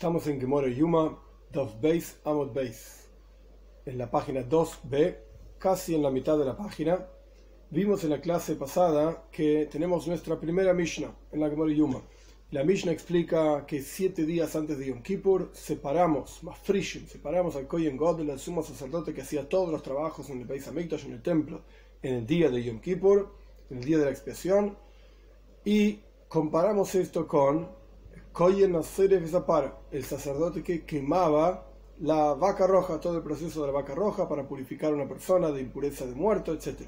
Estamos en Gemora Yuma, Dov Beis Amot Beis, en la página 2b, casi en la mitad de la página. Vimos en la clase pasada que tenemos nuestra primera Mishnah en la Gemora Yuma. La Mishnah explica que siete días antes de Yom Kippur separamos, más frishim, separamos al Kohen God, el sumo sacerdote que hacía todos los trabajos en el Beis Hamikdash, en el templo, en el día de Yom Kippur, en el día de la expiación, y comparamos esto con Koyen el sacerdote que quemaba la vaca roja, todo el proceso de la vaca roja para purificar a una persona de impureza de muerto, etc.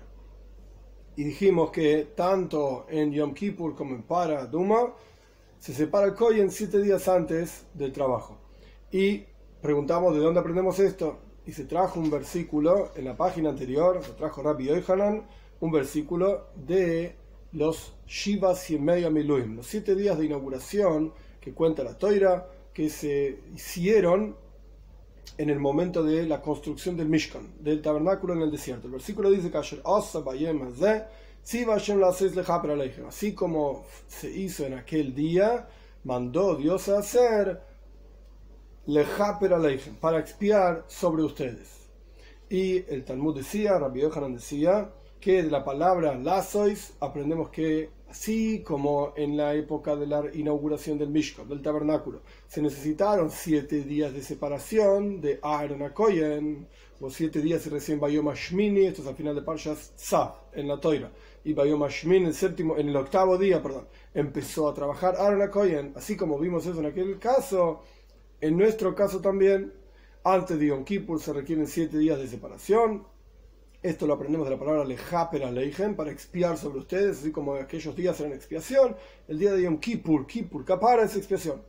Y dijimos que tanto en Yom Kippur como en Para Duma se separa el Koyen siete días antes del trabajo. Y preguntamos de dónde aprendemos esto. Y se trajo un versículo en la página anterior, se trajo Rabbi Yohanan, un versículo de los Shivas y Miluim, los siete días de inauguración que cuenta la Toira, que se hicieron en el momento de la construcción del Mishkan, del tabernáculo en el desierto. El versículo dice así como se hizo en aquel día, mandó Dios a hacer lejaper aleichem, para expiar sobre ustedes. Y el Talmud decía, Rabbi Yohanan decía, que de la palabra lazois aprendemos que así como en la época de la inauguración del Mishkan, del tabernáculo, se necesitaron siete días de separación de Aaron a o siete días recién Bayom Shmini, esto es al final de Parshas Tzav, en la Toira, y Bayom Shmini, el séptimo, en el octavo día, perdón, empezó a trabajar Aaron a así como vimos eso en aquel caso, en nuestro caso también, antes de Yom Kippur se requieren siete días de separación, esto lo aprendemos de la palabra lejaper aleijem, para expiar sobre ustedes, así como aquellos días eran expiación. El día de Yom Kippur, Kippur, Kapara es expiación.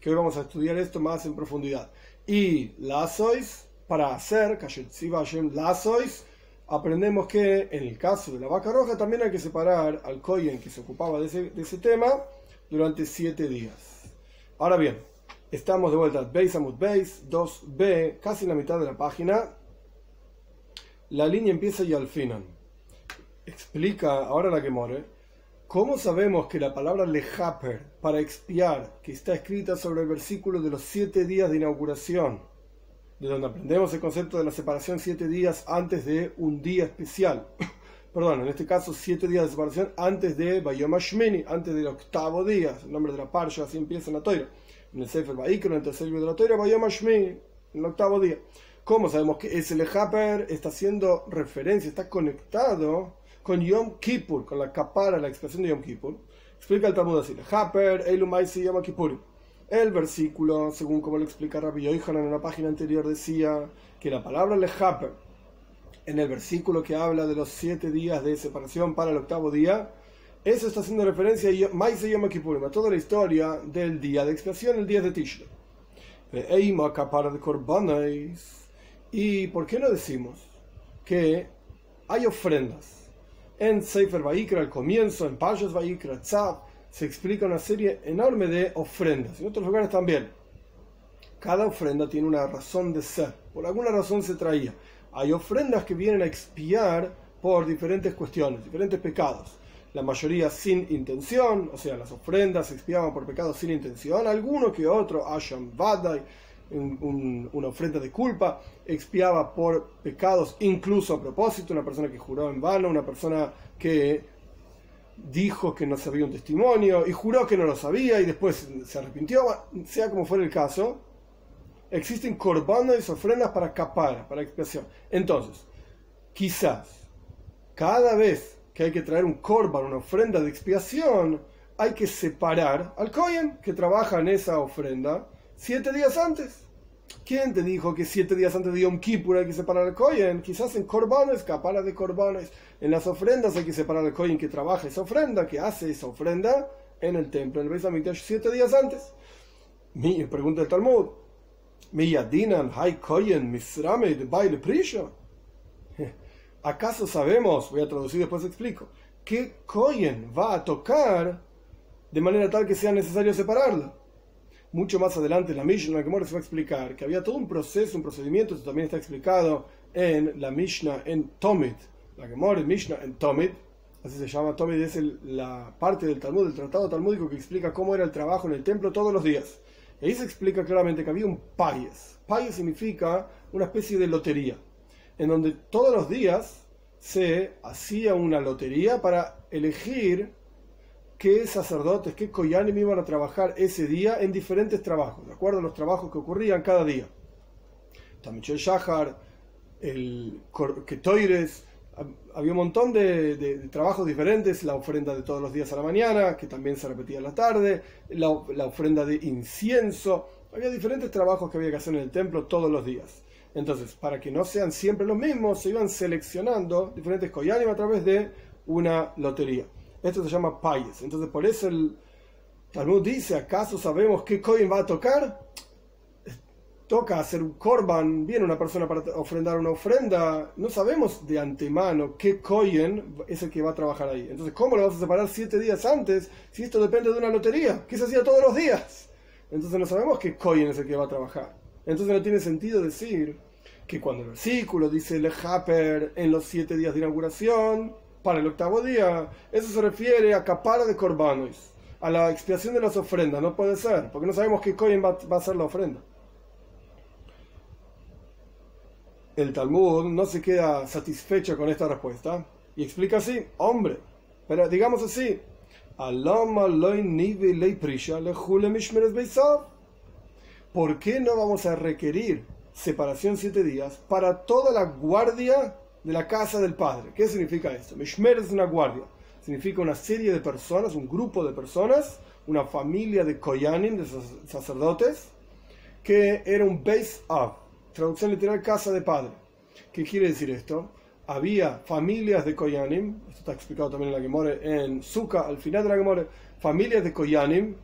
Que hoy vamos a estudiar esto más en profundidad. Y lazois, para hacer, lazois, aprendemos que en el caso de la vaca roja también hay que separar al kohen que se ocupaba de ese, tema durante siete días. Ahora bien, estamos de vuelta, Beis Amud Beis, 2b, casi en la mitad de la página la línea empieza y al final. Explica ahora la que more. ¿Cómo sabemos que la palabra lejaper para expiar, que está escrita sobre el versículo de los siete días de inauguración, de donde aprendemos el concepto de la separación siete días antes de un día especial? Perdón, en este caso siete días de separación antes de Bayom Hashmini, antes del octavo día, el nombre de la parsha, así empieza en la toira. En el Sefer Baikro, en el tercer de la toira, Bayom Hashmini, en el octavo día. ¿Cómo sabemos que ese lejaper está haciendo referencia, está conectado con Yom Kippur, con la capara, la expresión de Yom Kippur? Explica el Talmud así: Lejaper, Eilumaisi Yom Kippur. El versículo, según como lo explica Rabbi Yohanan en la página anterior, decía que la palabra lejaper, en el versículo que habla de los siete días de separación para el octavo día, eso está haciendo referencia a Maise Yom Kippur, a toda la historia del día de expiación, el día de Tishrei. Eima de Korbanes ¿Y por qué no decimos que hay ofrendas? En Sefer Vaikra, al comienzo, en Pashas Vaikra, Tzav, se explica una serie enorme de ofrendas. En otros lugares también. Cada ofrenda tiene una razón de ser. Por alguna razón se traía. Hay ofrendas que vienen a expiar por diferentes cuestiones, diferentes pecados. La mayoría sin intención, o sea, las ofrendas se expiaban por pecados sin intención. Alguno que otro, Asham Vadai, una ofrenda de culpa, expiaba por pecados incluso a propósito, una persona que juró en vano, una persona que dijo que no sabía un testimonio y juró que no lo sabía y después se arrepintió, sea como fuera el caso, existen corbanos y ofrendas para capar, para expiación. Entonces, quizás cada vez que hay que traer un corban, una ofrenda de expiación, hay que separar al Cohen que trabaja en esa ofrenda siete días antes. ¿Quién te dijo que siete días antes de Yom Kippur hay que separar al Kohen? Quizás en Corbanes, capara de Corbanes. En las ofrendas hay que separar al Kohen que trabaja esa ofrenda, que hace esa ofrenda en el templo, en el Beis Hamikdash, siete días antes. Mi pregunta del Talmud. Mi yadinan hay Kohen misrame de baile prisha. ¿Acaso sabemos, voy a traducir después explico, que Kohen va a tocar de manera tal que sea necesario separarlo? Mucho más adelante en la Mishnah, la Gemara se va a explicar que había todo un proceso, un procedimiento, esto también está explicado en la Mishnah en Tomit, la Gemara en Mishnah en Tomit, así se llama Tomit, es la parte del Talmud, del tratado talmúdico que explica cómo era el trabajo en el templo todos los días. ahí se explica claramente que había un payes. Payes significa una especie de lotería, en donde todos los días se hacía una lotería para elegir qué sacerdotes, qué koyanim iban a trabajar ese día en diferentes trabajos, de acuerdo a los trabajos que ocurrían cada día. Tamicho Shahar, el Ketoires, había un montón de, trabajos diferentes, la ofrenda de todos los días a la mañana, que también se repetía en la tarde, la, ofrenda de incienso, había diferentes trabajos que había que hacer en el templo todos los días. Entonces, para que no sean siempre los mismos, se iban seleccionando diferentes koyanim a través de una lotería. Esto se llama payes. Entonces, por eso el Talmud dice: ¿acaso sabemos qué coin va a tocar? Toca hacer un korban, viene una persona para ofrendar una ofrenda, no sabemos de antemano qué coin es el que va a trabajar ahí. Entonces, ¿cómo lo vas a separar siete días antes si esto depende de una lotería? que se hacía todos los días? Entonces no sabemos qué coin es el que va a trabajar. Entonces no tiene sentido decir que cuando el versículo dice el Haper en los siete días de inauguración, para el octavo día. Eso se refiere a capara de corbanos, a la expiación de las ofrendas. No puede ser, porque no sabemos qué coin va, a ser la ofrenda. El Talmud no se queda satisfecho con esta respuesta y explica así, hombre, pero digamos así, ¿por qué no vamos a requerir separación siete días para toda la guardia de la casa del padre. ¿Qué significa esto? Mishmer es una guardia. Significa una serie de personas, un grupo de personas, una familia de koyanim, de sacerdotes, que era un base of, traducción literal, casa de padre. ¿Qué quiere decir esto? Había familias de koyanim, esto está explicado también en la Gemore, en Sukkah, al final de la Gemore, familias de koyanim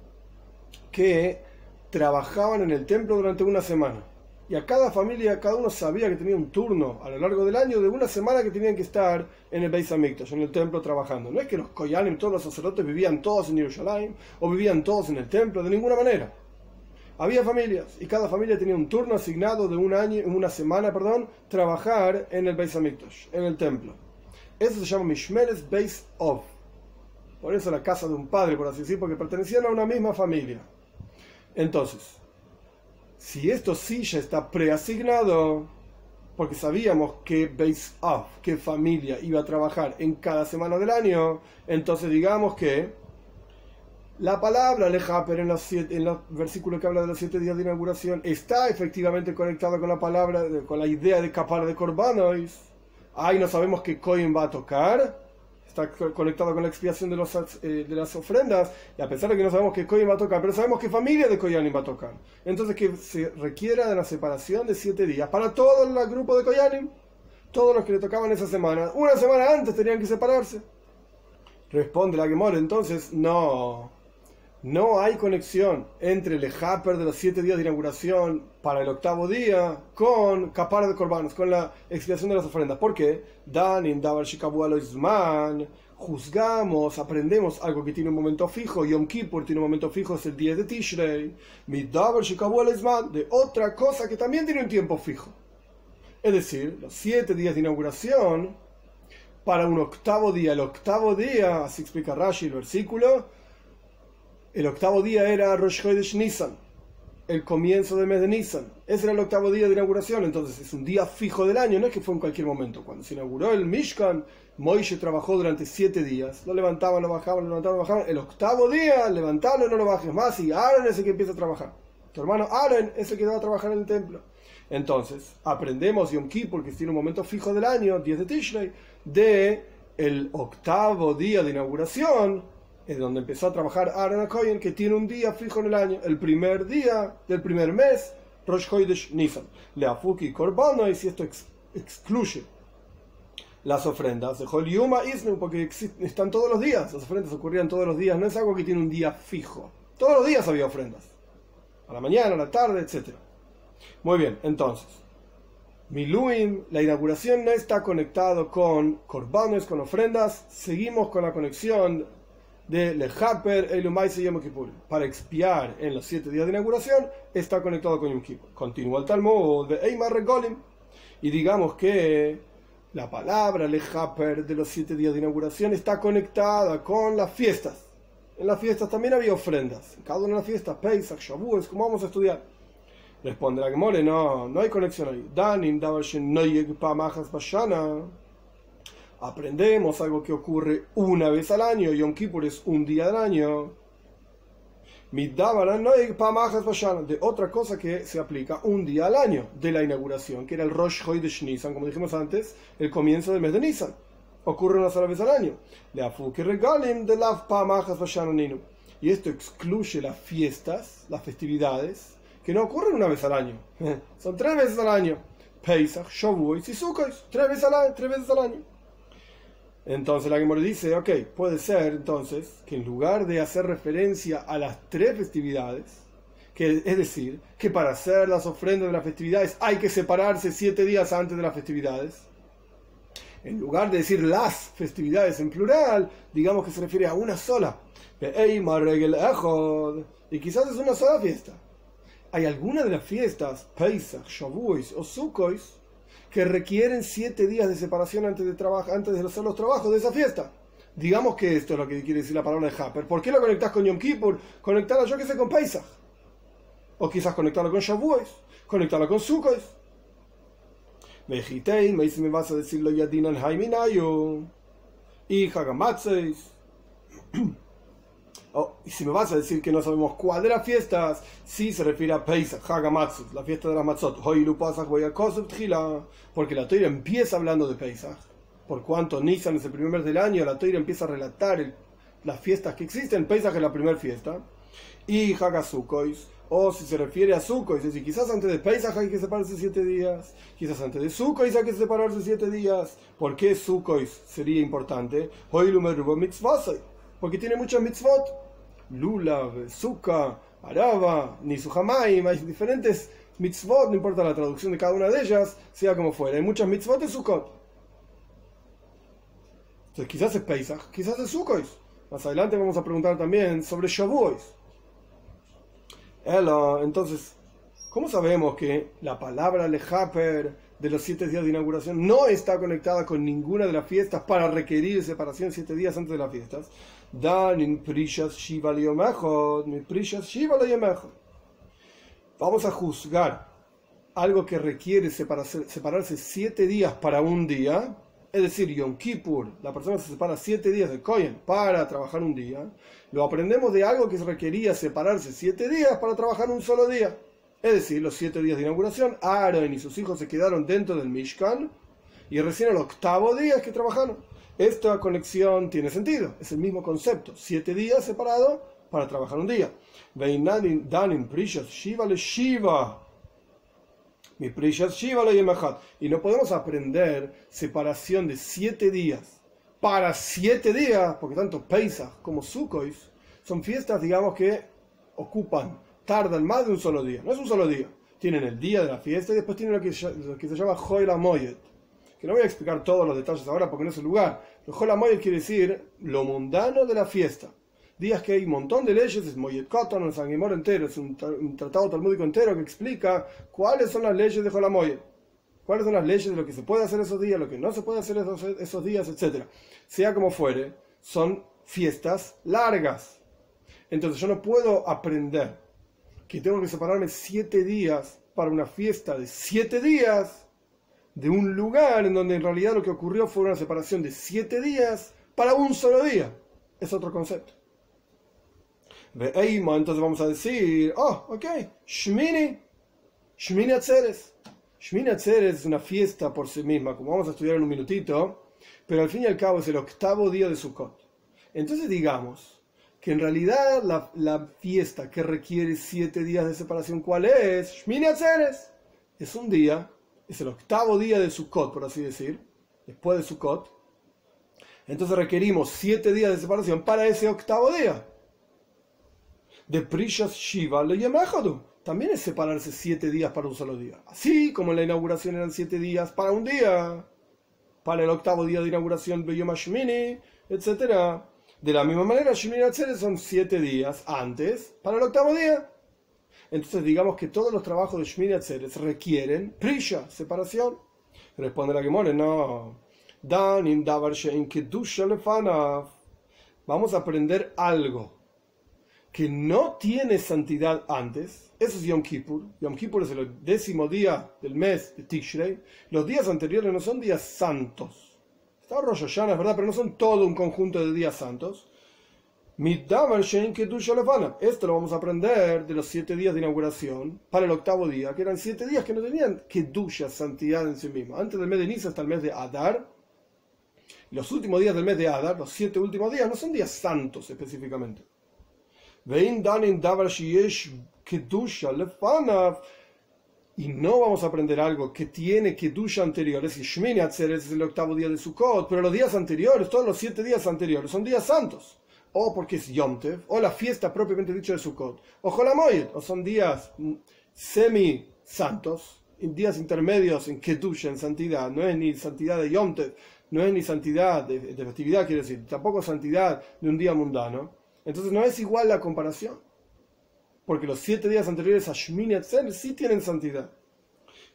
que trabajaban en el templo durante una semana y a cada familia, cada uno sabía que tenía un turno a lo largo del año de una semana que tenían que estar en el Beis Hamikdash, en el templo trabajando. No es que los Koyanim, todos los sacerdotes vivían todos en Jerusalén o vivían todos en el templo, de ninguna manera. Había familias y cada familia tenía un turno asignado de un año, una semana, perdón, trabajar en el Beis Hamikdash, en el templo. Eso se llama Mishmeres Beis Of. Por eso la casa de un padre, por así decir, porque pertenecían a una misma familia. Entonces, si esto sí ya está preasignado, porque sabíamos que base of, qué familia iba a trabajar en cada semana del año, entonces digamos que la palabra lejaper en los, en los versículos que habla de los siete días de inauguración está efectivamente conectada con la palabra, con la idea de escapar de Corbanos. Ahí no sabemos qué coin va a tocar está conectado con la expiación de, los, eh, de las ofrendas, y a pesar de que no sabemos qué Kohen va a tocar, pero sabemos qué familia de Koyanim va a tocar. Entonces que se requiera de la separación de siete días para todo el grupo de Koyanim, todos los que le tocaban esa semana. Una semana antes tenían que separarse. Responde la Gemora, entonces, no, no hay conexión entre el Haper de los siete días de inauguración para el octavo día con Capar de Corbanos, con la expiación de las ofrendas. ¿Por qué? Dan in Davar juzgamos, aprendemos algo que tiene un momento fijo. Yom Kippur tiene un momento fijo, es el día de Tishrei. Davar de otra cosa que también tiene un tiempo fijo. Es decir, los siete días de inauguración para un octavo día. El octavo día, así explica Rashi el versículo el octavo día era Rosh Chodesh Nisan, el comienzo del mes de Nisan. Ese era el octavo día de inauguración, entonces es un día fijo del año, no es que fue en cualquier momento. Cuando se inauguró el Mishkan, Moishe trabajó durante siete días. Lo levantaban, lo bajaban, lo levantaban, lo bajaban. El octavo día, levantalo, no lo bajes más. Y Aaron es el que empieza a trabajar. Tu hermano Aaron es el que va a trabajar en el templo. Entonces, aprendemos Yom Kippur, que tiene un momento fijo del año, 10 de Tishrei, de el octavo día de inauguración es donde empezó a trabajar Aaron Cohen, que tiene un día fijo en el año, el primer día del primer mes, Rosh Chodesh Nisan. Leafuki Korbano, y si esto excluye las ofrendas de Yuma Isnu, porque están todos los días, las ofrendas ocurrían todos los días, no es algo que tiene un día fijo. Todos los días había ofrendas, a la mañana, a la tarde, etc. Muy bien, entonces, Miluim, la inauguración no está conectado con corbanos, con ofrendas, seguimos con la conexión de Lejaper Elumaise Yom Kippur. Para expiar en los siete días de inauguración, está conectado con Yom Kippur. Continúa el Talmud de Eimar Regolim. Y digamos que la palabra Lejaper de los siete días de inauguración está conectada con las fiestas. En las fiestas también había ofrendas. En cada una de las fiestas, Pesach, Shavuos, ¿cómo vamos a estudiar? Responde la Gemore, no, no hay conexión ahí. Danim, Aprendemos algo que ocurre una vez al año. Yom Kippur es un día del año. De otra cosa que se aplica un día al año de la inauguración, que era el Rosh Chodesh Nisan, como dijimos antes, el comienzo del mes de Nisan. Ocurre una sola vez al año. Y esto excluye las fiestas, las festividades, que no ocurren una vez al año. Son tres veces al año. Pesach, Shavuot y Sukkot. Tres veces al año. Tres veces al año. Entonces la Gemara dice, ok, puede ser entonces que en lugar de hacer referencia a las tres festividades, que es decir, que para hacer las ofrendas de las festividades hay que separarse siete días antes de las festividades, en lugar de decir las festividades en plural, digamos que se refiere a una sola. Y quizás es una sola fiesta. Hay algunas de las fiestas, Pesach, Shavuos o Sukkot, que requieren siete días de separación antes de, antes de hacer los trabajos de esa fiesta. Digamos que esto es lo que quiere decir la palabra de Happer. ¿Por qué lo conectas con Yom Kippur? Conectarlo, yo que sé, con Pesach. O quizás conectarlo con Shavuos, conectarlo con Sukkot. Vejitein, me dice, me vas a decirlo Yadinan Haiminayo. Y Hagamatzeis. Oh, y si me vas a decir que no sabemos cuál de las fiestas, sí se refiere a Pesach, Hagamatzot, la fiesta de las Matzot, porque la Torah empieza hablando de Pesach. Por cuanto Nisan es el primer mes del año, la Torah empieza a relatar las fiestas que existen. Pesach es la primera fiesta. Y Hagasukois, o si se refiere a Sukkot, es decir, quizás antes de Pesach hay que separarse siete días, quizás antes de Sukkot hay que separarse siete días. ¿Por qué Sukkot sería importante? Porque tiene muchas mitzvot. Lulav, Sukkah, Araba, Nisuhamaim, hay diferentes mitzvot, no importa la traducción de cada una de ellas, sea como fuera. Hay muchas mitzvot de Sukkot. Entonces quizás es Pesach, quizás es Sukkot. Más adelante vamos a preguntar también sobre Shavuos entonces, ¿cómo sabemos que la palabra lejaper de los siete días de inauguración no está conectada con ninguna de las fiestas para requerir separación siete días antes de las fiestas? Vamos a juzgar algo que requiere separarse, separarse siete días para un día es decir, Yom Kippur, la persona se separa siete días de Kohen para trabajar un día, lo aprendemos de algo que requería separarse siete días para trabajar un solo día. Es decir, los siete días de inauguración, Aaron y sus hijos se quedaron dentro del Mishkan y recién el octavo día es que trabajaron. Esta conexión tiene sentido, es el mismo concepto, siete días separados para trabajar un día. Shiva le Shiva mi Shiva Y no podemos aprender separación de siete días para siete días, porque tanto Pesach como Sukkot son fiestas, digamos, que ocupan, tardan más de un solo día. No es un solo día. Tienen el día de la fiesta y después tienen lo que, que se llama Joel Moyet. Que no voy a explicar todos los detalles ahora porque no es el lugar. Pero Joel Moyet quiere decir lo mundano de la fiesta días que hay un montón de leyes, es Moyet Koton, el Sanguimor entero, es un, tratado talmúdico entero que explica cuáles son las leyes de Jolamoyet, cuáles son las leyes de lo que se puede hacer esos días, lo que no se puede hacer esos, esos días, etc. Sea como fuere, son fiestas largas. Entonces yo no puedo aprender que tengo que separarme siete días para una fiesta de siete días de un lugar en donde en realidad lo que ocurrió fue una separación de siete días para un solo día. Es otro concepto entonces vamos a decir, oh, ok, Shmini, Shmini Atzeres. Shmini Atzeres es una fiesta por sí misma, como vamos a estudiar en un minutito, pero al fin y al cabo es el octavo día de Sukkot. Entonces digamos que en realidad la, la fiesta que requiere siete días de separación, ¿cuál es? Shmini Atzeres. Es un día, es el octavo día de Sukkot, por así decir, después de Sukkot. Entonces requerimos siete días de separación para ese octavo día de Prishas Shiva le También es separarse siete días para un solo día. Así como en la inauguración eran siete días para un día. Para el octavo día de inauguración, Beyom Shmini, etc. De la misma manera, Shmini son siete días antes para el octavo día. Entonces, digamos que todos los trabajos de Shmini requieren Prisha, separación. Responde la que mole, no. Vamos a aprender algo que no tiene santidad antes, eso es Yom Kippur. Yom Kippur es el décimo día del mes de Tishrei. Los días anteriores no son días santos. Está Rosh Hashanah, es verdad, pero no son todo un conjunto de días santos. Esto lo vamos a aprender de los siete días de inauguración para el octavo día, que eran siete días que no tenían Kedusha, santidad en sí mismo. Antes del mes de Nisa hasta el mes de Adar. Los últimos días del mes de Adar, los siete últimos días, no son días santos específicamente. Y no vamos a aprender algo que tiene Kedusha anteriores, y Shmini es el octavo día de Sukkot, pero los días anteriores, todos los siete días anteriores, son días santos o porque es Yom o la fiesta propiamente dicha de Sukkot, o Jolamoyed, o son días semi-santos, días intermedios en Kedusha, en santidad, no es ni santidad de Yom no es ni santidad de, festividad, quiere decir, tampoco santidad de un día mundano. Entonces no es igual la comparación, porque los siete días anteriores a Shmini Atzel sí tienen santidad.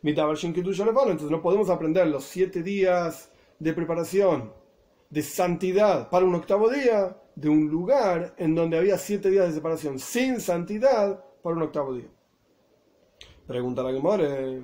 Entonces no podemos aprender los siete días de preparación de santidad para un octavo día de un lugar en donde había siete días de separación sin santidad para un octavo día. Pregunta la Gemore,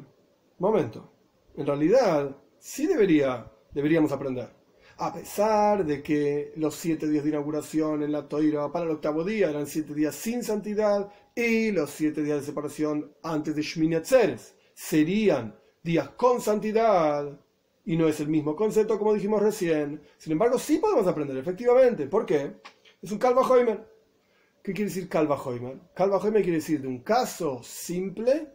momento, en realidad sí debería, deberíamos aprender. A pesar de que los siete días de inauguración en la toira para el octavo día eran siete días sin santidad y los siete días de separación antes de Shmini Atzeres serían días con santidad, y no es el mismo concepto como dijimos recién. Sin embargo, sí podemos aprender, efectivamente. ¿Por qué? Es un Calva Hoimer. ¿Qué quiere decir Calva Hoimer? Calva Hoimer quiere decir de un caso simple.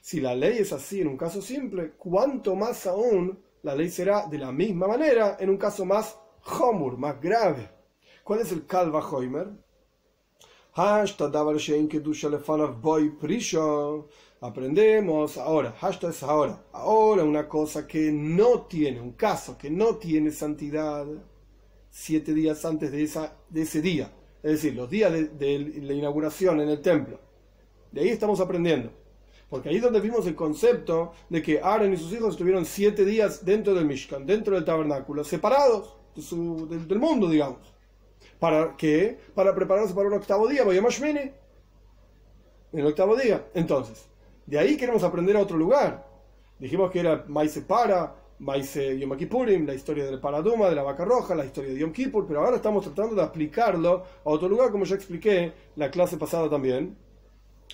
Si la ley es así en un caso simple, cuanto más aún la ley será de la misma manera en un caso más homur, más grave. ¿Cuál es el Calva Hoimer? Aprendemos ahora, hashtag es ahora, ahora una cosa que no tiene, un caso que no tiene santidad siete días antes de, esa, de ese día, es decir, los días de, la inauguración en el templo. De ahí estamos aprendiendo. Porque ahí es donde vimos el concepto de que Aaron y sus hijos estuvieron siete días dentro del Mishkan, dentro del tabernáculo, separados del, mundo, digamos. ¿Para qué? Para prepararse para un octavo día, voy a. En el octavo día. Entonces, de ahí queremos aprender a otro lugar. Dijimos que era Maise Para, Maise Yom Kippurim, la historia del Paraduma, de la vaca roja, la historia de Yom Kippur, pero ahora estamos tratando de aplicarlo a otro lugar, como ya expliqué la clase pasada también,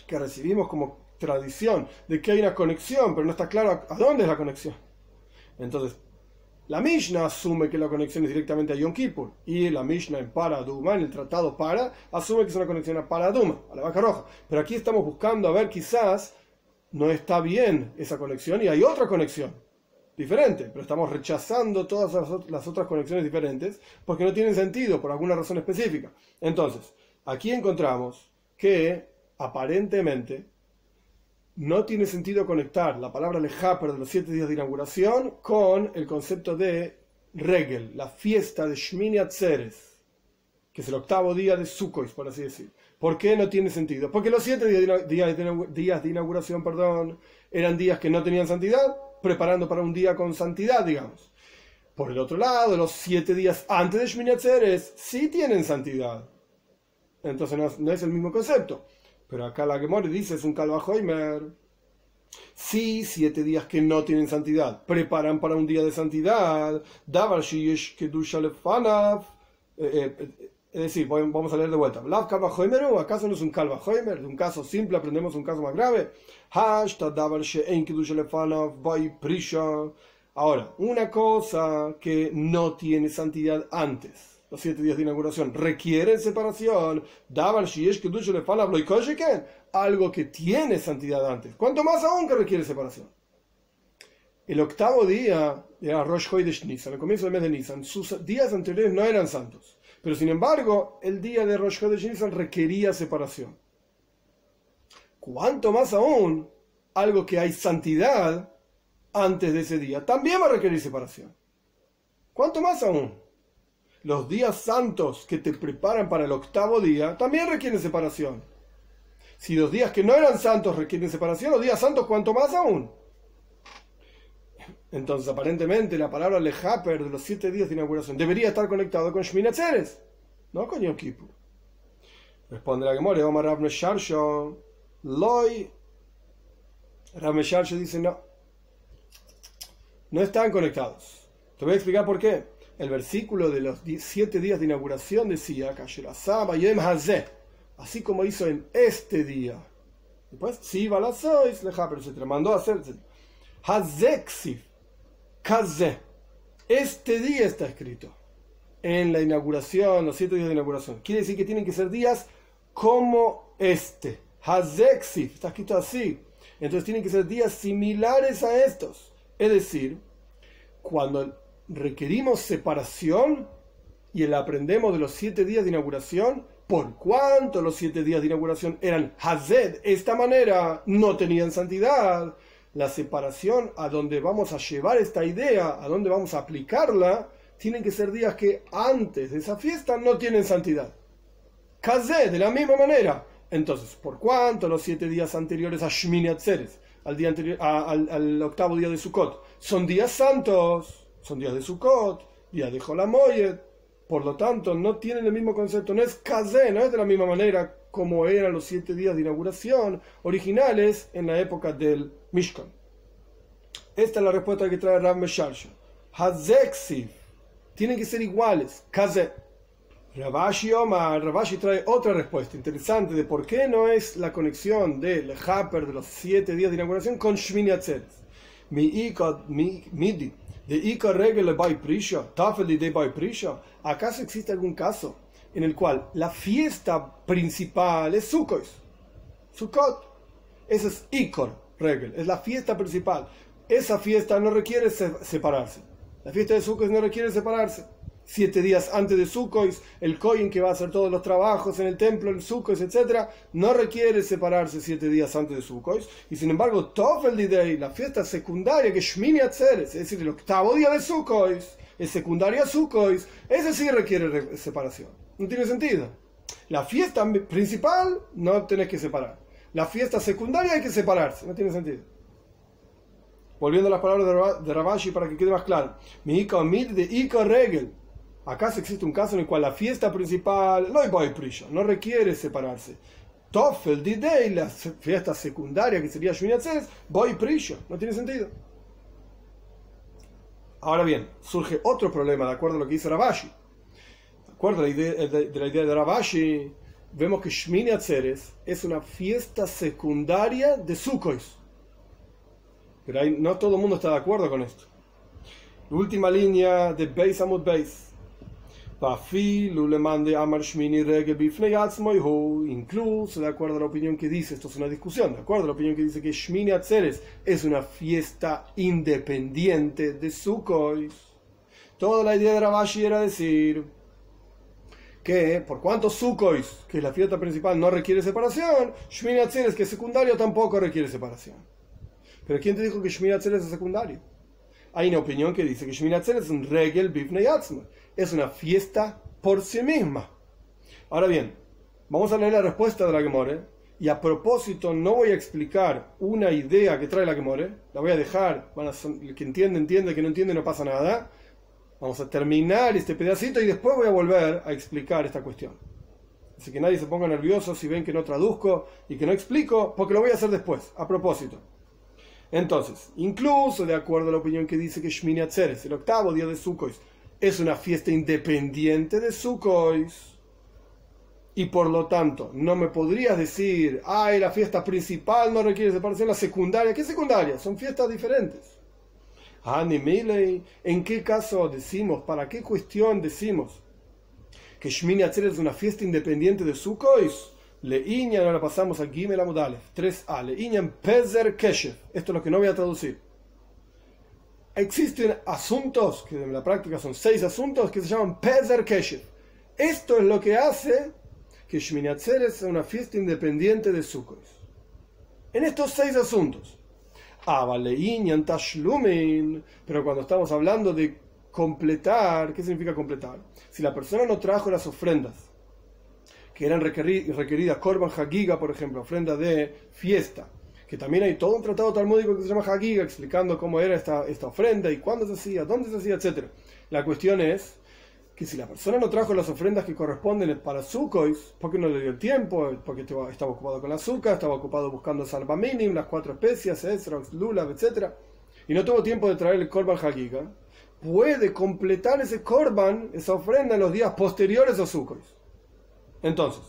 que recibimos como tradición de que hay una conexión, pero no está claro a, dónde es la conexión. Entonces, la Mishnah asume que la conexión es directamente a Yom Kippur y la Mishnah en Paraduma, en el tratado Para, asume que es una conexión a Paraduma, a la vaca roja. Pero aquí estamos buscando a ver quizás no está bien esa conexión y hay otra conexión diferente, pero estamos rechazando todas las otras conexiones diferentes porque no tienen sentido por alguna razón específica. Entonces, aquí encontramos que aparentemente no tiene sentido conectar la palabra lejaper de los siete días de inauguración con el concepto de regel, la fiesta de Shmini Atzeres, que es el octavo día de Sukkot, por así decir. ¿Por qué no tiene sentido? Porque los siete días de, inauguración perdón, eran días que no tenían santidad, preparando para un día con santidad, digamos. Por el otro lado, los siete días antes de Shmini Atzeres sí tienen santidad. Entonces no, es el mismo concepto. Pero acá la Gemore dice es un Kalvahoimer. Sí, siete días que no tienen santidad. Preparan para un día de santidad. Davar eh, es decir, vamos a leer de vuelta. ¿Acaso no es un Kalva De un caso simple aprendemos un caso más grave. Ahora, una cosa que no tiene santidad antes, los siete días de inauguración, requiere separación. Algo que tiene santidad antes. ¿Cuánto más aún que requiere separación? El octavo día era Rosh Chodesh Nisan, el comienzo del mes de Nisan. Sus días anteriores no eran santos. Pero sin embargo, el día de Rosh Chodesh Nisan requería separación. Cuanto más aún, algo que hay santidad antes de ese día, también va a requerir separación. ¿Cuánto más aún? Los días santos que te preparan para el octavo día también requieren separación. Si los días que no eran santos requieren separación, los días santos, ¿cuánto más aún? Entonces, aparentemente, la palabra lejaper de los siete días de inauguración debería estar conectado con Shmini no con Yom Kippur. Responde la Gemore, vamos a Rav Mesharsho, Loy. Mesharsho dice no. No están conectados. Te voy a explicar por qué. El versículo de los siete días de inauguración decía, así como hizo en este día. Después, si pero se te mandó a hacer. Hazexif, Kaze. Este día está escrito en la inauguración, los siete días de inauguración. Quiere decir que tienen que ser días como este. Hazexif, está escrito así. Entonces tienen que ser días similares a estos. Es decir, cuando requerimos separación y el aprendemos de los siete días de inauguración, por cuanto los siete días de inauguración eran Hazed, esta manera no tenían santidad. La separación a donde vamos a llevar esta idea, a donde vamos a aplicarla, tienen que ser días que antes de esa fiesta no tienen santidad. Kazé, de la misma manera. Entonces, ¿por cuánto los siete días anteriores a Shmini Atzeres, al, día anterior, al, octavo día de Sukkot, son días santos? Son días de Sukkot, días de Jolamoyed. Por lo tanto, no tienen el mismo concepto. No es Kazé, no es de la misma manera como eran los siete días de inauguración originales en la época del Mishkan. Esta es la respuesta que trae Rav Mesharsha. Hazeksiv. Tienen que ser iguales. Kazé. Ravashi Omar, Ravashi trae otra respuesta interesante de por qué no es la conexión del Haper de los siete días de inauguración con Shmini Atzeres. Mi midi, de Ika Regel by Prisha, Tafel de by Prisha. ¿Acaso existe algún caso en el cual la fiesta principal es Sukkot? Sukkot. Ese es Ikor Regel, es la fiesta principal. Esa fiesta no requiere separarse. La fiesta de Sukkot no requiere separarse siete días antes de Sukkot, el Kohen que va a hacer todos los trabajos en el templo, el Sukkot, etc., no requiere separarse siete días antes de Sukkot. Y sin embargo, Tofel Day, la fiesta secundaria, que Shmini Atzeres, es decir, el octavo día de Sukkot, es secundaria a Sukkot, ese sí requiere separación. No tiene sentido. La fiesta principal no tenés que separar. La fiesta secundaria hay que separarse. No tiene sentido. Volviendo a las palabras de Ravashi para que quede más claro. Mi Mid de Ika Regel ¿Acaso existe un caso en el cual la fiesta principal no requiere separarse? Toffel, D-Day, la fiesta secundaria que sería Shmini voy Prisha, no tiene sentido. Ahora bien, surge otro problema de acuerdo a lo que dice Rabashi. Acuerdo de, la idea de Rabashi, vemos que Shmini Atzeres es una fiesta secundaria de Sukkot. Pero no todo el mundo está de acuerdo con esto. La última línea de Beis Amud Beis incluso de acuerdo a la opinión que dice, esto es una discusión, de acuerdo a la opinión que dice que Shmini Atzeres es una fiesta independiente de Sukkot. Toda la idea de Rabashi era decir que por cuanto Sukkot, que es la fiesta principal, no requiere separación, Shmini Atzeres, que es secundario, tampoco requiere separación. Pero ¿quién te dijo que Shmini es secundario? Hay una opinión que dice que Shmini es un regel bifnei es una fiesta por sí misma. Ahora bien, vamos a leer la respuesta de la Gemore. Y a propósito, no voy a explicar una idea que trae la Gemore. La voy a dejar. el que entiende, entiende. El que no entiende, no pasa nada. Vamos a terminar este pedacito y después voy a volver a explicar esta cuestión. Así que nadie se ponga nervioso si ven que no traduzco y que no explico, porque lo voy a hacer después, a propósito. Entonces, incluso de acuerdo a la opinión que dice que Shmini Atzeres, el octavo día de Sukkot, es una fiesta independiente de Sukkot. Y por lo tanto, no me podrías decir, ay, la fiesta principal no requiere separación, la secundaria. ¿Qué secundaria? Son fiestas diferentes. ¿En qué caso decimos, para qué cuestión decimos que Shmini Atzer es una fiesta independiente de Sukkot? Leiñan, ahora pasamos a Gimel Amudalef, 3a, Leiñan Pezer Keshev. Esto es lo que no voy a traducir existen asuntos, que en la práctica son seis asuntos, que se llaman Pezer Keshev. Esto es lo que hace que Shmini Atzeres sea una fiesta independiente de Sukkot. En estos seis asuntos. Pero cuando estamos hablando de completar, ¿qué significa completar? Si la persona no trajo las ofrendas que eran requeridas, Korban Hagiga, por ejemplo, ofrenda de fiesta, que también hay todo un tratado talmúdico que se llama Hagiga explicando cómo era esta, esta ofrenda y cuándo se hacía, dónde se hacía, etc. La cuestión es que si la persona no trajo las ofrendas que corresponden para Sukkot, porque no le dio tiempo, porque estaba ocupado con la azúcar, estaba ocupado buscando salvamini, unas cuatro especias, esrox, lulav, etc., y no tuvo tiempo de traer el korban hagiga, puede completar ese korban, esa ofrenda en los días posteriores a Sukkot. Entonces,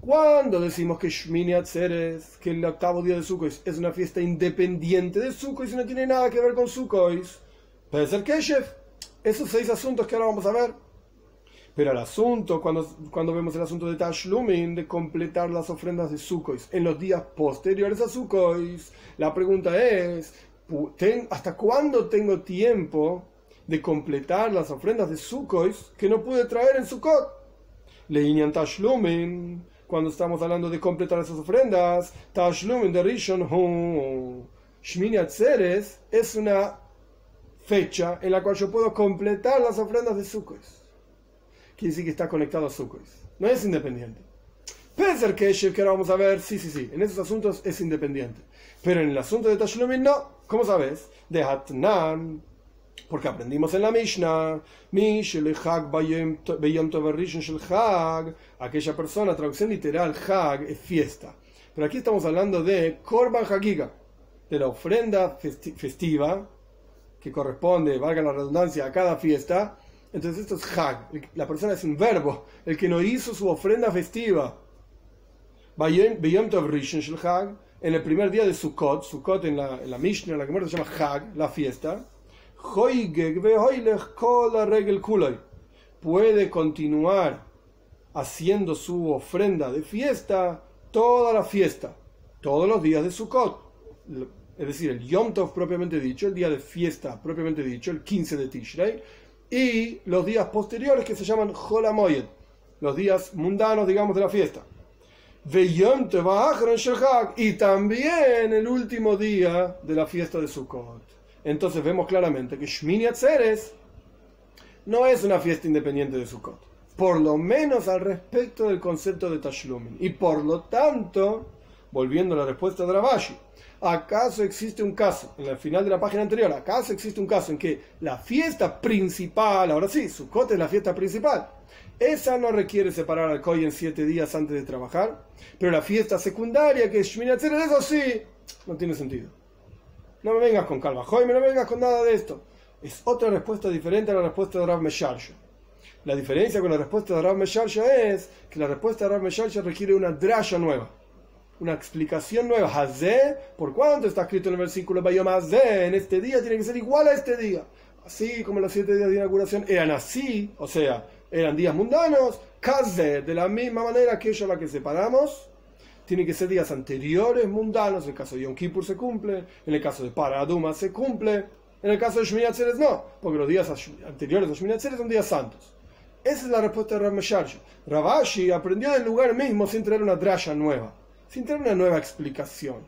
cuando decimos que Shmini Atzeres, que el octavo día de Sukkot es una fiesta independiente de Sukkot y no tiene nada que ver con Sukkot, puede ser Keshev, esos seis asuntos que ahora vamos a ver. Pero el asunto, cuando, cuando vemos el asunto de Tashlumin, de completar las ofrendas de Sukkot en los días posteriores a Sukkot, la pregunta es, ¿hasta cuándo tengo tiempo de completar las ofrendas de Sukkot que no pude traer en Sukkot? Leinian Tashlumin, cuando estamos hablando de completar esas ofrendas, Tashlumin de Rishon Shmini Atzeres es una fecha en la cual yo puedo completar las ofrendas de Sukkot quiere decir que está conectado a Sukkot. No es independiente. Puede ser que que ahora vamos a ver, sí, sí, sí, en esos asuntos es independiente. Pero en el asunto de Tashlumin no. ¿Cómo sabes? De Hatnan, porque aprendimos en la Mishnah, aquella persona, traducción literal, Hag es fiesta. Pero aquí estamos hablando de Korban Hagiga, de la ofrenda festiva que corresponde, valga la redundancia, a cada fiesta, entonces esto es Hag. La persona es un verbo. El que no hizo su ofrenda festiva. En el primer día de Sukkot, Sukkot en la, en la Mishnah, en la que se llama Hag, la fiesta. Puede continuar haciendo su ofrenda de fiesta toda la fiesta, todos los días de Sukkot. Es decir, el Yom Tov propiamente dicho, el día de fiesta propiamente dicho, el 15 de Tishrei y los días posteriores que se llaman Holamoyed, los días mundanos, digamos, de la fiesta. Y también el último día de la fiesta de Sukkot. Entonces vemos claramente que Shmini Atzeres no es una fiesta independiente de Sukkot. Por lo menos al respecto del concepto de Tashlumin. Y por lo tanto, volviendo a la respuesta de Ravashi, ¿Acaso existe un caso, en el final de la página anterior, acaso existe un caso en que la fiesta principal, ahora sí, Sukkot es la fiesta principal, esa no requiere separar al Kohen siete días antes de trabajar, pero la fiesta secundaria, que es Shmini eso sí, no tiene sentido. No me vengas con calma, Joy, no me vengas con nada de esto. Es otra respuesta diferente a la respuesta de Rav Mesharsha. La diferencia con la respuesta de Rav Mesharsha es que la respuesta de Rav Mesharsha requiere una drasha nueva una explicación nueva. Hazé, ¿por cuánto está escrito en el versículo Hazé? En este día tiene que ser igual a este día. Así como los siete días de inauguración eran así, o sea, eran días mundanos. Kazé, de la misma manera que ellos la que separamos, tiene que ser días anteriores mundanos. En el caso de Yom Kippur se cumple, en el caso de Paraduma se cumple, en el caso de Shmini no, porque los días anteriores a Shmini son días santos. Esa es la respuesta de Ramesharsh. Ravashi aprendió del lugar mismo sin traer una drasha nueva sin tener una nueva explicación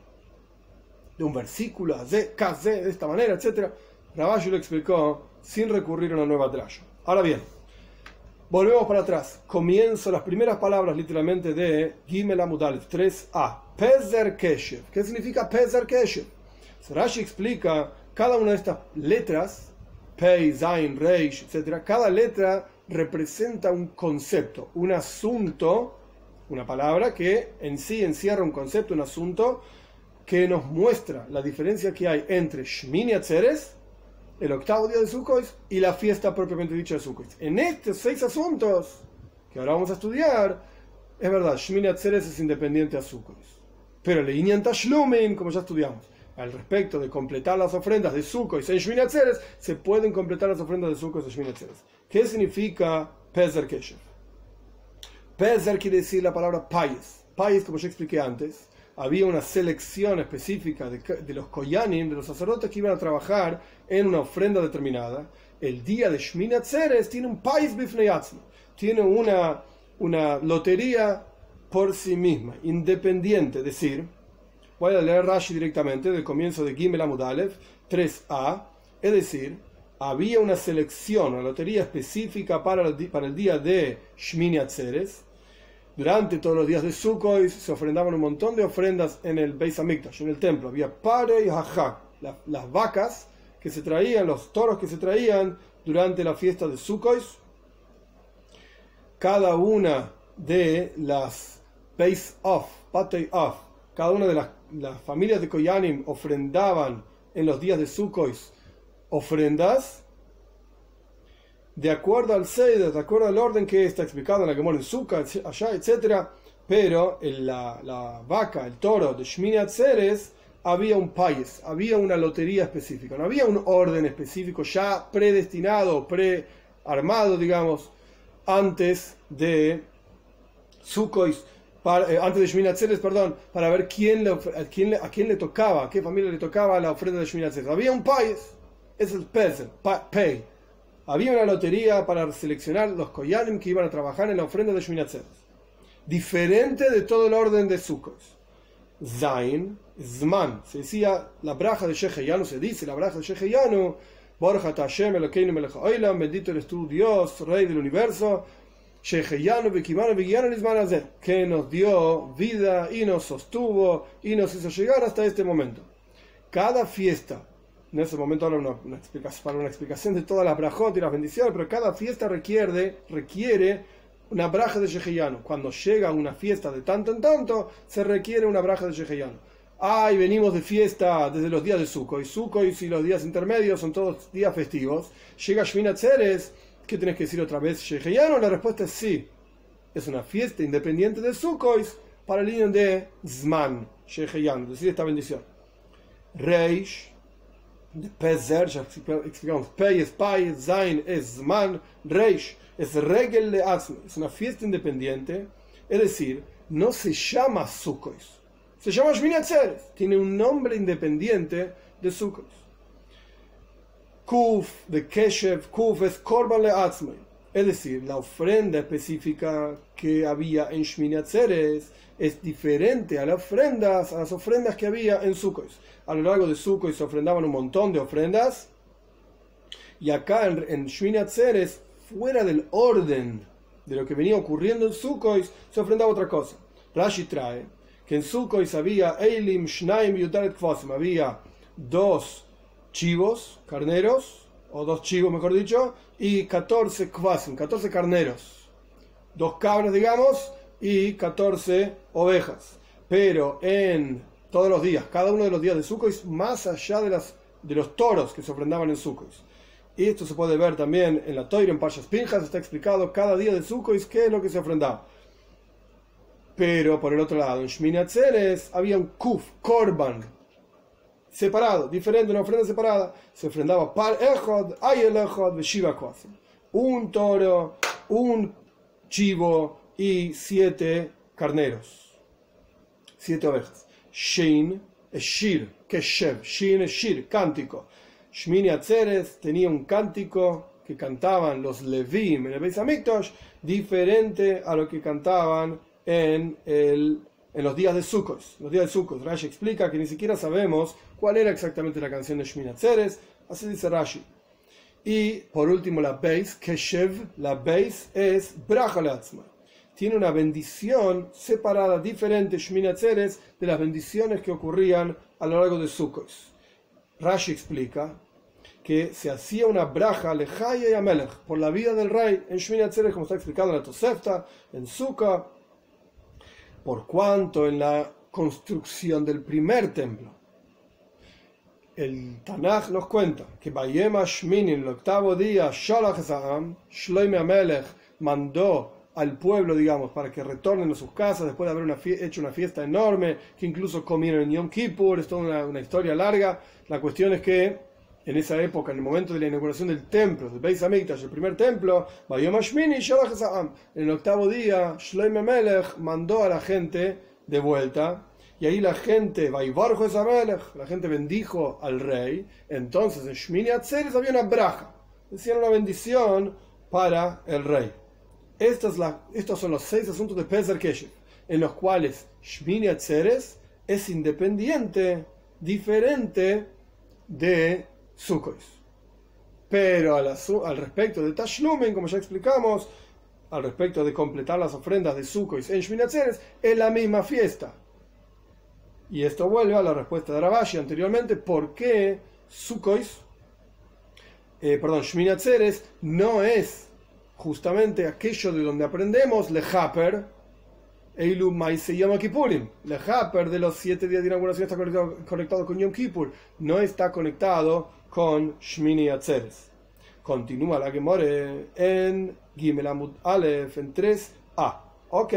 de un versículo, de de esta manera, etc. Rabashi lo explicó sin recurrir a una nueva draya. Ahora bien, volvemos para atrás. Comienzo las primeras palabras literalmente de Gimel Amudal 3a. Pezer Keshev. ¿Qué significa Pezer Keshev? Rashi explica cada una de estas letras, Pei, Zain, Reish, etc. Cada letra representa un concepto, un asunto una palabra que en sí encierra un concepto, un asunto que nos muestra la diferencia que hay entre Shmini Atzeres, el octavo día de Sukkot, y la fiesta propiamente dicha de Sukkot. En estos seis asuntos que ahora vamos a estudiar, es verdad, Shmini Atzeres es independiente a Sukkot. Pero el Inyan Tashlumin, como ya estudiamos, al respecto de completar las ofrendas de Sukkot en Shmini Atzeres, se pueden completar las ofrendas de Sukkot en Shmini Atzeres. ¿Qué significa Pezer Keshev? Pezer quiere decir la palabra país. País, como ya expliqué antes, había una selección específica de, los koyanim, de los sacerdotes que iban a trabajar en una ofrenda determinada. El día de Shmini Atzeres tiene un país bifneyatzma, tiene una, una lotería por sí misma, independiente. Es decir, voy a leer Rashi directamente del comienzo de Gimel Amudalev 3a, es decir, había una selección, una lotería específica para el, para el día de Shmini Atzeres. Durante todos los días de Sukkot se ofrendaban un montón de ofrendas en el Beis Hamikdash, en el templo. Había pare y hajak, las vacas que se traían, los toros que se traían durante la fiesta de Sukkot. cada una de las base off, patei off, cada una de las, las familias de Koyanim ofrendaban en los días de Sukkot ofrendas de acuerdo al Seider, de acuerdo al orden que está explicado en la Gemora en Sukkot, allá, etc. Pero en la, la vaca, el toro de Shmini Atzeres, había un país, había una lotería específica, no había un orden específico ya predestinado, prearmado, digamos, antes de Sukkot, eh, antes de Shmini Atzeres, perdón, para ver quién le, a, quién a quién le tocaba, a qué familia le tocaba la ofrenda de Shmini Atzeres. Había un país, es el Peser, Pay. Había una lotería para seleccionar los Koyanim que iban a trabajar en la ofrenda de Shmini Atzeres. Diferente de todo el orden de Sukkot. Zain, Zman. Se decía la braja de Sheheyanu, se dice la braja de Sheheyanu. Borja Tashem, Elokeinu Melech bendito eres tú, Dios, Rey del universo. Sheheyanu, Bekimanu, Begianu, que nos dio vida y nos sostuvo y nos hizo llegar hasta este momento. Cada fiesta, en ese momento ahora una, explicación, para una explicación de todas las brajot y las bendiciones, pero cada fiesta requiere, requiere una braja de Sheheyanu. Cuando llega una fiesta de tanto en tanto, se requiere una braja de Sheheyanu. Ay, venimos de fiesta desde los días de Sukkot. Y Sukkot y los días intermedios son todos días festivos. Llega Shmina Tzeres, ¿qué tenés que decir otra vez? Sheheyanu, la respuesta es sí. Es una fiesta independiente de Sukkot para el niño de Zman, Sheheyanu, decir esta bendición. Reish, de Pezer, ya explicamos, Pei es Pai, Zain es Zman, Reish es Regel de es una fiesta independiente, es decir, no se llama Sukkot, se llama Shmini tiene un nombre independiente de Sukkot. Kuf de Keshev, Kuf es Korban le es decir, la ofrenda específica que había en Shmini es diferente a las ofrendas, a las ofrendas que había en Sukkot. A lo largo de Sukkot se ofrendaban un montón de ofrendas, y acá en, en Shmini fuera del orden de lo que venía ocurriendo en Sukkot, se ofrendaba otra cosa. Rashi trae que en Sukkot había Eilim, Shnaim y Kvasim, había dos chivos, carneros, o dos chivos mejor dicho, y 14 Kvasim, 14 carneros. Dos cabras, digamos, y 14 ovejas. Pero en todos los días, cada uno de los días de Sukkot, más allá de, las, de los toros que se ofrendaban en Sukkot. Y esto se puede ver también en la Toira, en Parshas Pinjas, está explicado cada día de Sukkot qué es lo que se ofrendaba. Pero por el otro lado, en Shmini Atzeres había un Kuf, Korban, separado, diferente, una ofrenda separada. Se ofrendaba Par Echod, Ayel Echod, Shiva Un toro, un chivo y siete carneros. Siete ovejas. Shin es Shir, que es Shev. Shin es Shir, cántico. Shmini Atzeres tenía un cántico que cantaban los Levim en el Beis Hamikdash, diferente a lo que cantaban en, el, en los días de Sukkot. Los días de Sukkot. Rashi explica que ni siquiera sabemos cuál era exactamente la canción de Shmini Atzeres, así dice Rashi. Y por último, la Beis, Keshev, la Beis es Brachalatzma. Tiene una bendición separada, diferente, Shmini Atzeres, de las bendiciones que ocurrían a lo largo de Sukkot. Rashi explica que se hacía una braja lejaya y amelech por la vida del rey en Shmini Atzeres, como está explicado en la Tosefta, en Sukkah, por cuanto en la construcción del primer templo, el Tanaj nos cuenta que Bayema Shmini, en el octavo día, Shalach Shloime Amelech mandó al pueblo, digamos, para que retornen a sus casas después de haber hecho una fiesta enorme, que incluso comieron en Yom Kippur, es toda una, historia larga. La cuestión es que en esa época, en el momento de la inauguración del templo, del Beis Hamikdash, el primer templo, en el octavo día, Shloime Melech mandó a la gente de vuelta, y ahí la gente, la gente bendijo al rey, entonces en Shmini Atzeres había una braja, decían una bendición para el rey estos son los seis asuntos de Peser Keshev, en los cuales Shmini Atzeres es independiente, diferente de Sukkot. Pero al, respecto de Tashlumen, como ya explicamos, al respecto de completar las ofrendas de Sukkot en Shmini Atzeres, es la misma fiesta. Y esto vuelve a la respuesta de Rabashi anteriormente, ¿por qué Sukkot, eh, perdón, Shmini Atzeres no es justamente aquello de donde aprendemos, lehaper, Eilu Maise Yom Kippurim. Lehaper de los siete días de inauguración está conectado, con Yom Kippur, no está conectado con Shmini Atzeres. Continúa la Gemore en Gimel Amud Aleph en 3a. Ok,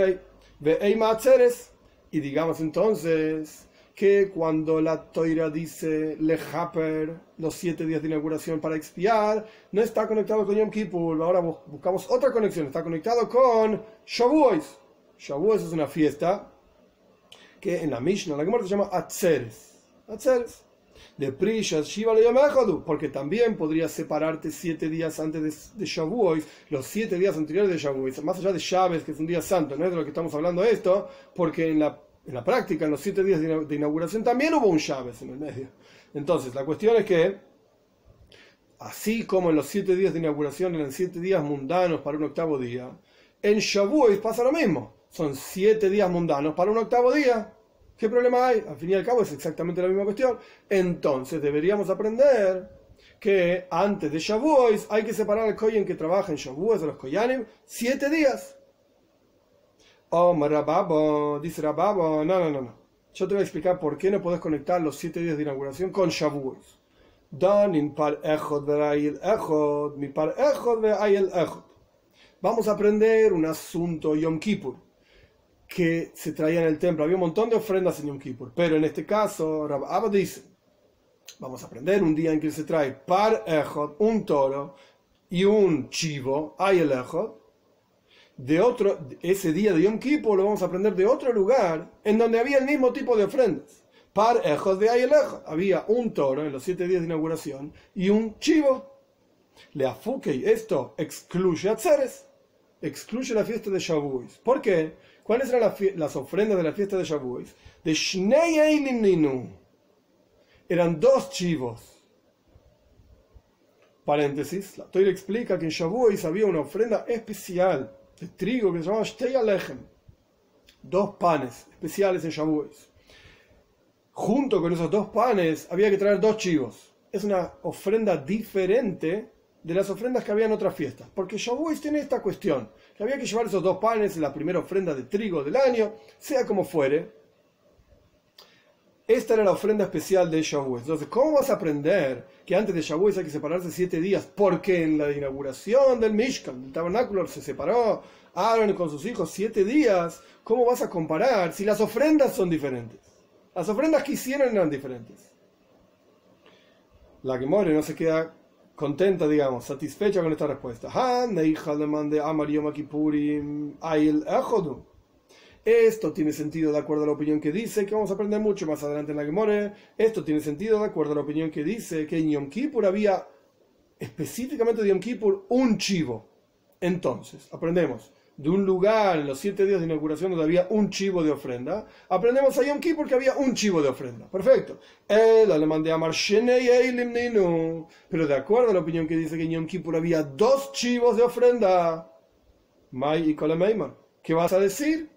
ve Eima Atzeres. Y digamos entonces que cuando la toira dice lehaper, los siete días de inauguración para expiar, no está conectado con Yom Kippur. Ahora buscamos otra conexión, está conectado con Shavuos. Shavuos es una fiesta que en la Mishnah, la Gemara se llama Atzeres. Atzeres. De Prishas Shiva porque también podrías separarte siete días antes de, de Shavuos, los siete días anteriores de Shavuos, más allá de Shabes, que es un día santo, no es de lo que estamos hablando esto, porque en la en la práctica, en los siete días de inauguración, también hubo un llaves en el medio. Entonces, la cuestión es que, así como en los siete días de inauguración eran siete días mundanos para un octavo día, en Shavuot pasa lo mismo. Son siete días mundanos para un octavo día. ¿Qué problema hay? Al fin y al cabo es exactamente la misma cuestión. Entonces deberíamos aprender que antes de Shavuot hay que separar al Koyen que trabaja en Shavuot de los Koyanim siete días. Oh, Rababo, dice Rababo, no, no, no, no. Yo te voy a explicar por qué no puedes conectar los siete días de inauguración con Shavuot. Vamos a aprender un asunto Yom Kippur que se traía en el templo. Había un montón de ofrendas en Yom Kippur, pero en este caso, Rababo dice: Vamos a aprender un día en que se trae par ejod, un toro y un chivo, ayel ejod de otro, ese día de Yom Kippur lo vamos a aprender de otro lugar en donde había el mismo tipo de ofrendas. Par ejos de Ayelejos. Había un toro en los siete días de inauguración y un chivo. Le afuque esto excluye a Tzeres. Excluye la fiesta de Shavuot. ¿Por qué? ¿Cuáles eran las, ofrendas de la fiesta de Shavuot? De Shnei Ninu. Eran dos chivos. Paréntesis, la Torah explica que en Shavuot había una ofrenda especial de trigo que se llamaba Shtei Alechem. Dos panes especiales en Shavuot. Junto con esos dos panes había que traer dos chivos. Es una ofrenda diferente de las ofrendas que había en otras fiestas. Porque Shavuot tiene esta cuestión, que había que llevar esos dos panes en la primera ofrenda de trigo del año, sea como fuere, esta era la ofrenda especial de Shavuot. Entonces, ¿cómo vas a aprender que antes de Shavuot hay que separarse siete días? Porque en la inauguración del Mishkan, del tabernáculo, se separó Aaron con sus hijos siete días. ¿Cómo vas a comparar si las ofrendas son diferentes? Las ofrendas que hicieron eran diferentes. La que muere no se queda contenta, digamos, satisfecha con esta respuesta. Esto tiene sentido de acuerdo a la opinión que dice, que vamos a aprender mucho más adelante en la Gemore. Esto tiene sentido de acuerdo a la opinión que dice que en Yom Kippur había, específicamente de Yom Kippur, un chivo. Entonces, aprendemos de un lugar en los siete días de inauguración donde había un chivo de ofrenda, aprendemos a Yom Kippur que había un chivo de ofrenda. Perfecto. El alemán de Amar Pero de acuerdo a la opinión que dice que en Yom Kippur había dos chivos de ofrenda, Mai y Kolemeimar. ¿Qué vas a decir?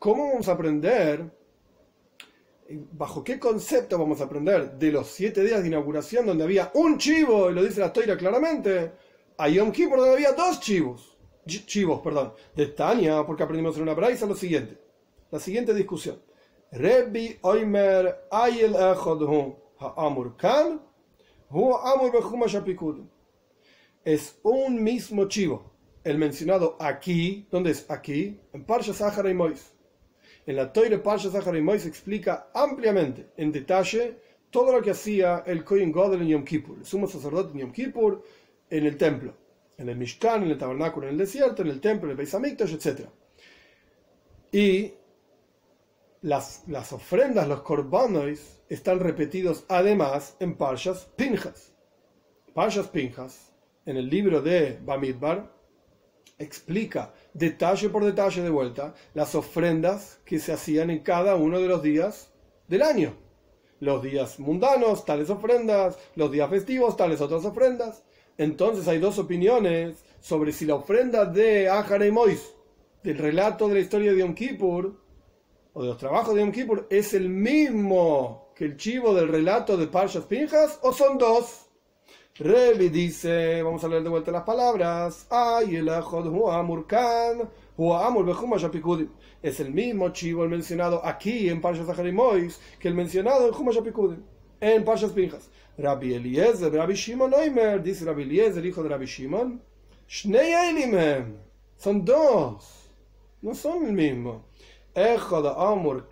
¿Cómo vamos a aprender? ¿Bajo qué concepto vamos a aprender de los siete días de inauguración donde había un chivo, y lo dice la toira claramente, a Yom Kippur donde había dos chivos? Chivos, perdón. De Tania, porque aprendimos en una braisa lo siguiente. La siguiente discusión. Rebbi Oimer Ayel Ha'amur Kan Amur Es un mismo chivo. El mencionado aquí, ¿dónde es aquí? En Parsha Sahara y Mois en la Toire Parsha Zaharimoi se explica ampliamente, en detalle, todo lo que hacía el Kohen Godel en Yom Kippur, el sumo sacerdote en Yom Kippur, en el templo, en el Mishkan, en el tabernáculo en el desierto, en el templo, en el Beis Hamikdash, etc. Y las, ofrendas, los korbanos, están repetidos además en Parshas Pinjas. Parshas Pinjas, en el libro de Bamidbar, explica detalle por detalle de vuelta las ofrendas que se hacían en cada uno de los días del año. Los días mundanos, tales ofrendas, los días festivos, tales otras ofrendas. Entonces hay dos opiniones sobre si la ofrenda de Ajar y Mois, del relato de la historia de Yom Kippur, o de los trabajos de Yom Kippur, es el mismo que el chivo del relato de Parshas Pinjas, o son dos. Revi dice, vamos a leer de vuelta las palabras, Ay, el es el mismo chivo el mencionado aquí en Parshas Mois que el mencionado en Humash Apikudim, en Parshas Pinjas. Rabbi Eliezer, Rabbi Shimon Oimer, dice Rabbi Eliezer, hijo de Rabbi Shimon, Shnei son dos, no son el mismo. Ejo de Amur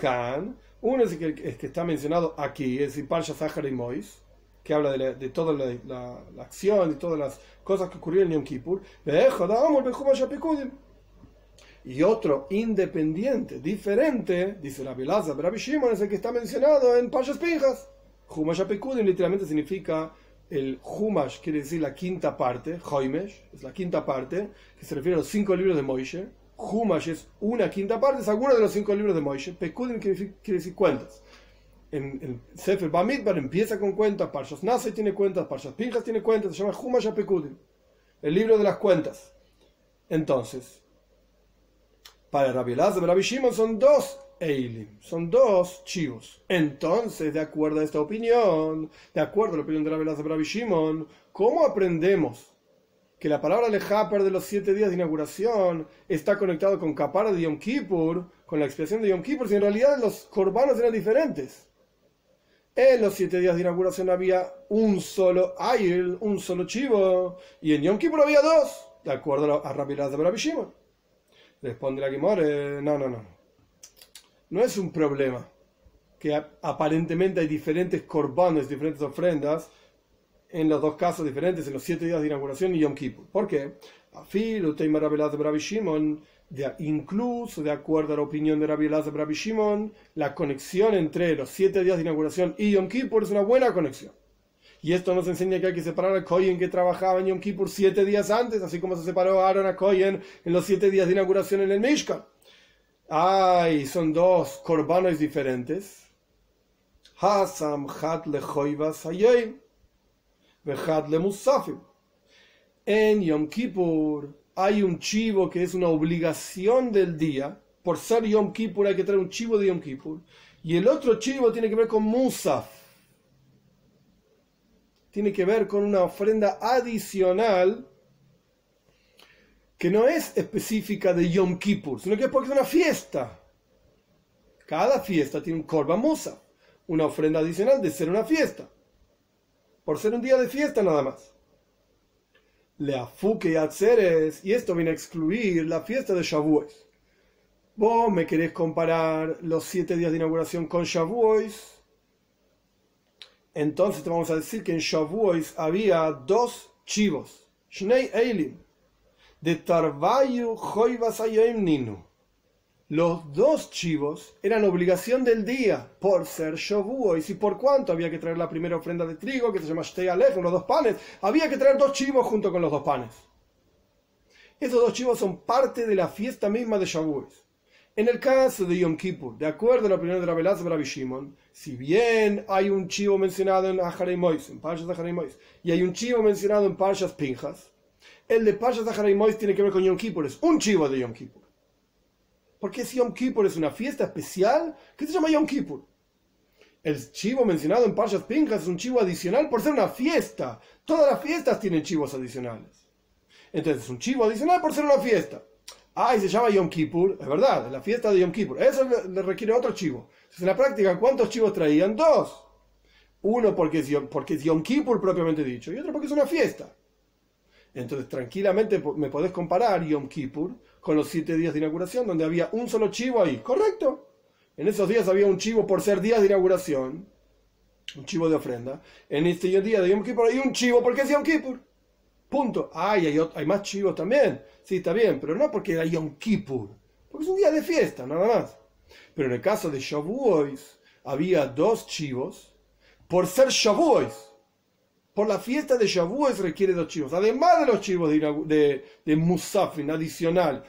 uno es el que, está mencionado aquí, es decir, Parshas Mois que habla de, toda la, acción y todas las cosas que ocurrieron en Yom Kippur, y otro independiente, diferente, dice la Bilaza, Rabbi Shimon es el que está mencionado en Pashas Pinjas. Humash Apekudim literalmente significa el Humash, quiere decir la quinta parte, Hoimesh, es la quinta parte, que se refiere a los cinco libros de Moishe. Humash es una quinta parte, es alguno de los cinco libros de Moishe. Pekudim quiere decir cuentas en, en Sefer Bamidbar empieza con cuentas, Parshas Nase tiene cuentas, Parshas Pinjas tiene cuentas, se llama Humash el libro de las cuentas. Entonces, para Rabbi Elazar y Rabbi Shimon son dos Eilim, son dos chivos. Entonces, de acuerdo a esta opinión, de acuerdo a la opinión de Rabbi Elazar y Rabbi Shimon, ¿cómo aprendemos que la palabra lejaper de los siete días de inauguración está conectado con Kapara de Yom Kippur, con la expiación de Yom Kippur, si en realidad los corbanos eran diferentes? En los siete días de inauguración había un solo ayil, un solo chivo, y en Yom Kippur había dos, de acuerdo a Rabbi de Rabbi Shimon. Responde la Gimor, no, no, no. No es un problema que aparentemente hay diferentes corbanes, diferentes ofrendas, en los dos casos diferentes, en los siete días de inauguración y Yom. ¿Por qué? Afil, Uteima de Rabbi Shimon, de, incluso de acuerdo a la opinión de Rabbi Elazar Rabbi Shimon, la conexión entre los siete días de inauguración y Yom Kippur es una buena conexión. Y esto nos enseña que hay que separar a Kohen que trabajaba en Yom Kippur siete días antes, así como se separó Aaron a Kohen en los siete días de inauguración en el Mishkan. Ay, son dos corbanos diferentes. Hasam hat le le musafim. En Yom Kippur hay un chivo que es una obligación del día. Por ser Yom Kippur hay que traer un chivo de Yom Kippur. Y el otro chivo tiene que ver con Musaf. Tiene que ver con una ofrenda adicional que no es específica de Yom Kippur, sino que es porque es una fiesta. Cada fiesta tiene un Korban Musaf, una ofrenda adicional de ser una fiesta. Por ser un día de fiesta nada más le y atzeres, y esto viene a excluir la fiesta de Shavuos. Vos me querés comparar los siete días de inauguración con Shavuos, entonces te vamos a decir que en Shavuos había dos chivos, Shnei Eilim, de Tarvayu Ninu los dos chivos eran obligación del día por ser Shavuos y por cuánto había que traer la primera ofrenda de trigo que se llama Shtei los dos panes. Había que traer dos chivos junto con los dos panes. Esos dos chivos son parte de la fiesta misma de Shavuos. En el caso de Yom Kippur, de acuerdo a la opinión de la Velaz Rabbi Shimon, si bien hay un chivo mencionado en Aharei Mois, en Parshas Mois, y hay un chivo mencionado en Parshas Pinjas, el de Parshas Aharei Mois tiene que ver con Yom Kippur, es un chivo de Yom Kippur. Porque si Yom Kippur es una fiesta especial que se llama Yom Kippur. El chivo mencionado en Parshas Pinjas es un chivo adicional por ser una fiesta. Todas las fiestas tienen chivos adicionales. Entonces es un chivo adicional por ser una fiesta. Ah, y se llama Yom Kippur, es verdad, es la fiesta de Yom Kippur. Eso le, requiere otro chivo. Entonces, en la práctica, ¿cuántos chivos traían? Dos. Uno porque es, Yom, porque es Yom Kippur propiamente dicho, y otro porque es una fiesta. Entonces, tranquilamente me podés comparar Yom Kippur con los siete días de inauguración, donde había un solo chivo ahí. ¿Correcto? En esos días había un chivo por ser días de inauguración, un chivo de ofrenda. En este día de Yom Kippur hay un chivo porque es Yom Kippur. Punto. Ay, hay, hay más chivos también. Sí, está bien, pero no porque era Yom Kippur, porque es un día de fiesta, nada más. Pero en el caso de Shavuos, había dos chivos por ser Shavuos por la fiesta de Shavuos requiere dos chivos, además de los chivos de, Musafin adicional.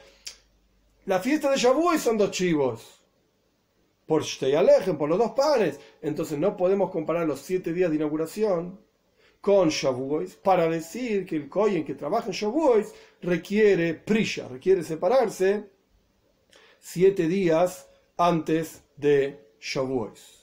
La fiesta de Shavuos son dos chivos. Por alejen por los dos panes. Entonces no podemos comparar los siete días de inauguración con Shavuos para decir que el Kohen que trabaja en Shavuos requiere prisha, requiere separarse siete días antes de Shavuos.